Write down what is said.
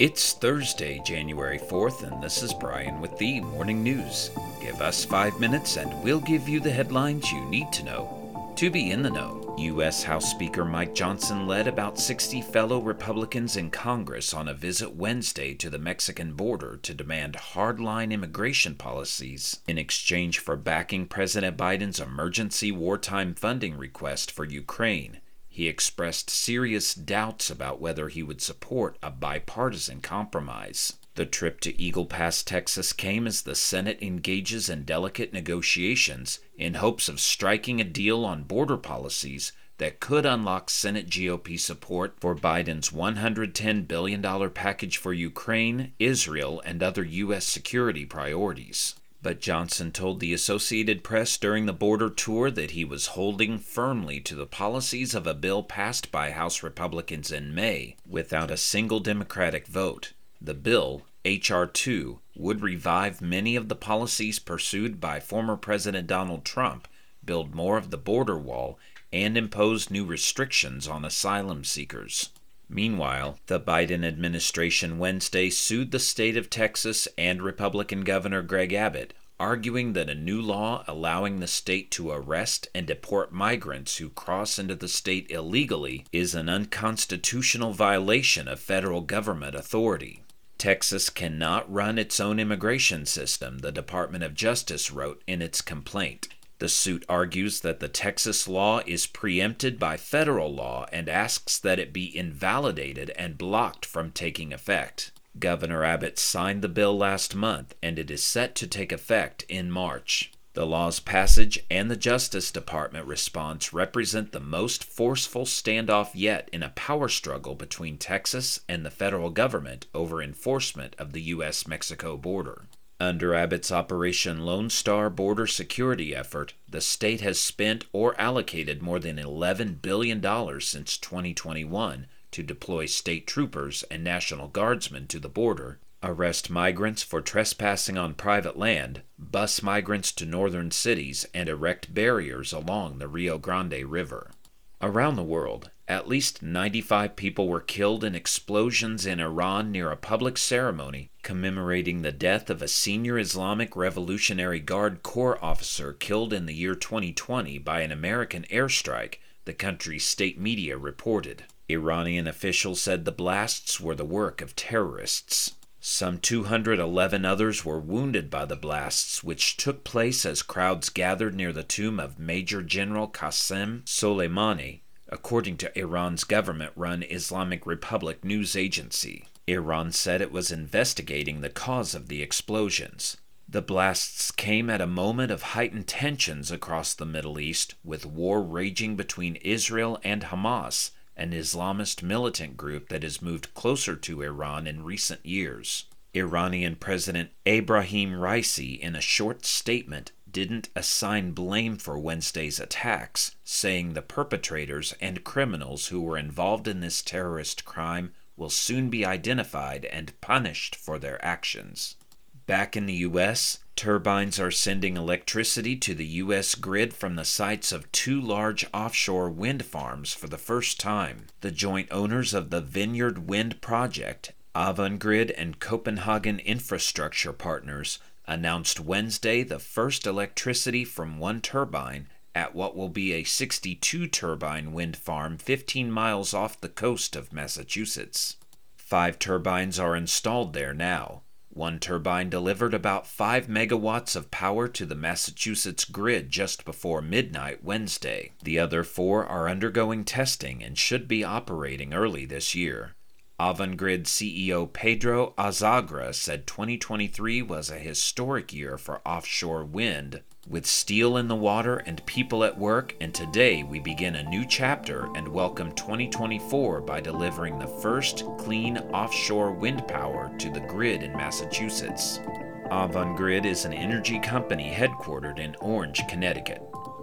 It's Thursday, January 4th, and this is Brian with the Morning News. Give us five minutes and we'll give you the headlines you need to know. To be in the know, U.S. House Speaker Mike Johnson led about 60 fellow Republicans in Congress on a visit Wednesday to the Mexican border to demand hardline immigration policies in exchange for backing President Biden's emergency wartime funding request for Ukraine he expressed serious doubts about whether he would support a bipartisan compromise. The trip to Eagle Pass, Texas came as the Senate engages in delicate negotiations in hopes of striking a deal on border policies that could unlock Senate GOP support for Biden's $110 billion package for Ukraine, Israel, and other U.S. security priorities. But Johnson told the Associated Press during the border tour that he was holding firmly to the policies of a bill passed by House Republicans in May without a single Democratic vote. The bill, H.R. 2, would revive many of the policies pursued by former President Donald Trump, build more of the border wall, and impose new restrictions on asylum seekers. Meanwhile, the Biden administration Wednesday sued the state of Texas and Republican Governor Greg Abbott, arguing that a new law allowing the state to arrest and deport migrants who cross into the state illegally is an unconstitutional violation of federal government authority. Texas cannot run its own immigration system, the Department of Justice wrote in its complaint. The suit argues that the Texas law is preempted by federal law and asks that it be invalidated and blocked from taking effect. Governor Abbott signed the bill last month and it is set to take effect in March. The law's passage and the Justice Department response represent the most forceful standoff yet in a power struggle between Texas and the federal government over enforcement of the U.S. Mexico border. Under Abbott's Operation Lone Star border security effort, the state has spent or allocated more than $11 billion since 2021 to deploy state troopers and National Guardsmen to the border, arrest migrants for trespassing on private land, bus migrants to northern cities, and erect barriers along the Rio Grande River. Around the world, at least 95 people were killed in explosions in Iran near a public ceremony commemorating the death of a senior Islamic Revolutionary Guard Corps officer killed in the year 2020 by an American airstrike, the country's state media reported. Iranian officials said the blasts were the work of terrorists. Some 211 others were wounded by the blasts, which took place as crowds gathered near the tomb of Major General Qasem Soleimani, according to Iran's government run Islamic Republic news agency. Iran said it was investigating the cause of the explosions. The blasts came at a moment of heightened tensions across the Middle East, with war raging between Israel and Hamas, an Islamist militant group that has moved closer to Iran in recent years. Iranian President Ebrahim Raisi, in a short statement, didn't assign blame for Wednesday's attacks, saying the perpetrators and criminals who were involved in this terrorist crime will soon be identified and punished for their actions. Back in the U.S., turbines are sending electricity to the U.S. grid from the sites of two large offshore wind farms for the first time. The joint owners of the Vineyard Wind Project, Avangrid and Copenhagen Infrastructure Partners, announced Wednesday the first electricity from one turbine at what will be a 62 turbine wind farm 15 miles off the coast of Massachusetts. Five turbines are installed there now. One turbine delivered about 5 megawatts of power to the Massachusetts grid just before midnight Wednesday. The other four are undergoing testing and should be operating early this year. Avangrid CEO Pedro Azagra said 2023 was a historic year for offshore wind, with steel in the water and people at work, and today we begin a new chapter and welcome 2024 by delivering the first clean offshore wind power to the grid in Massachusetts. Avangrid is an energy company headquartered in Orange, Connecticut.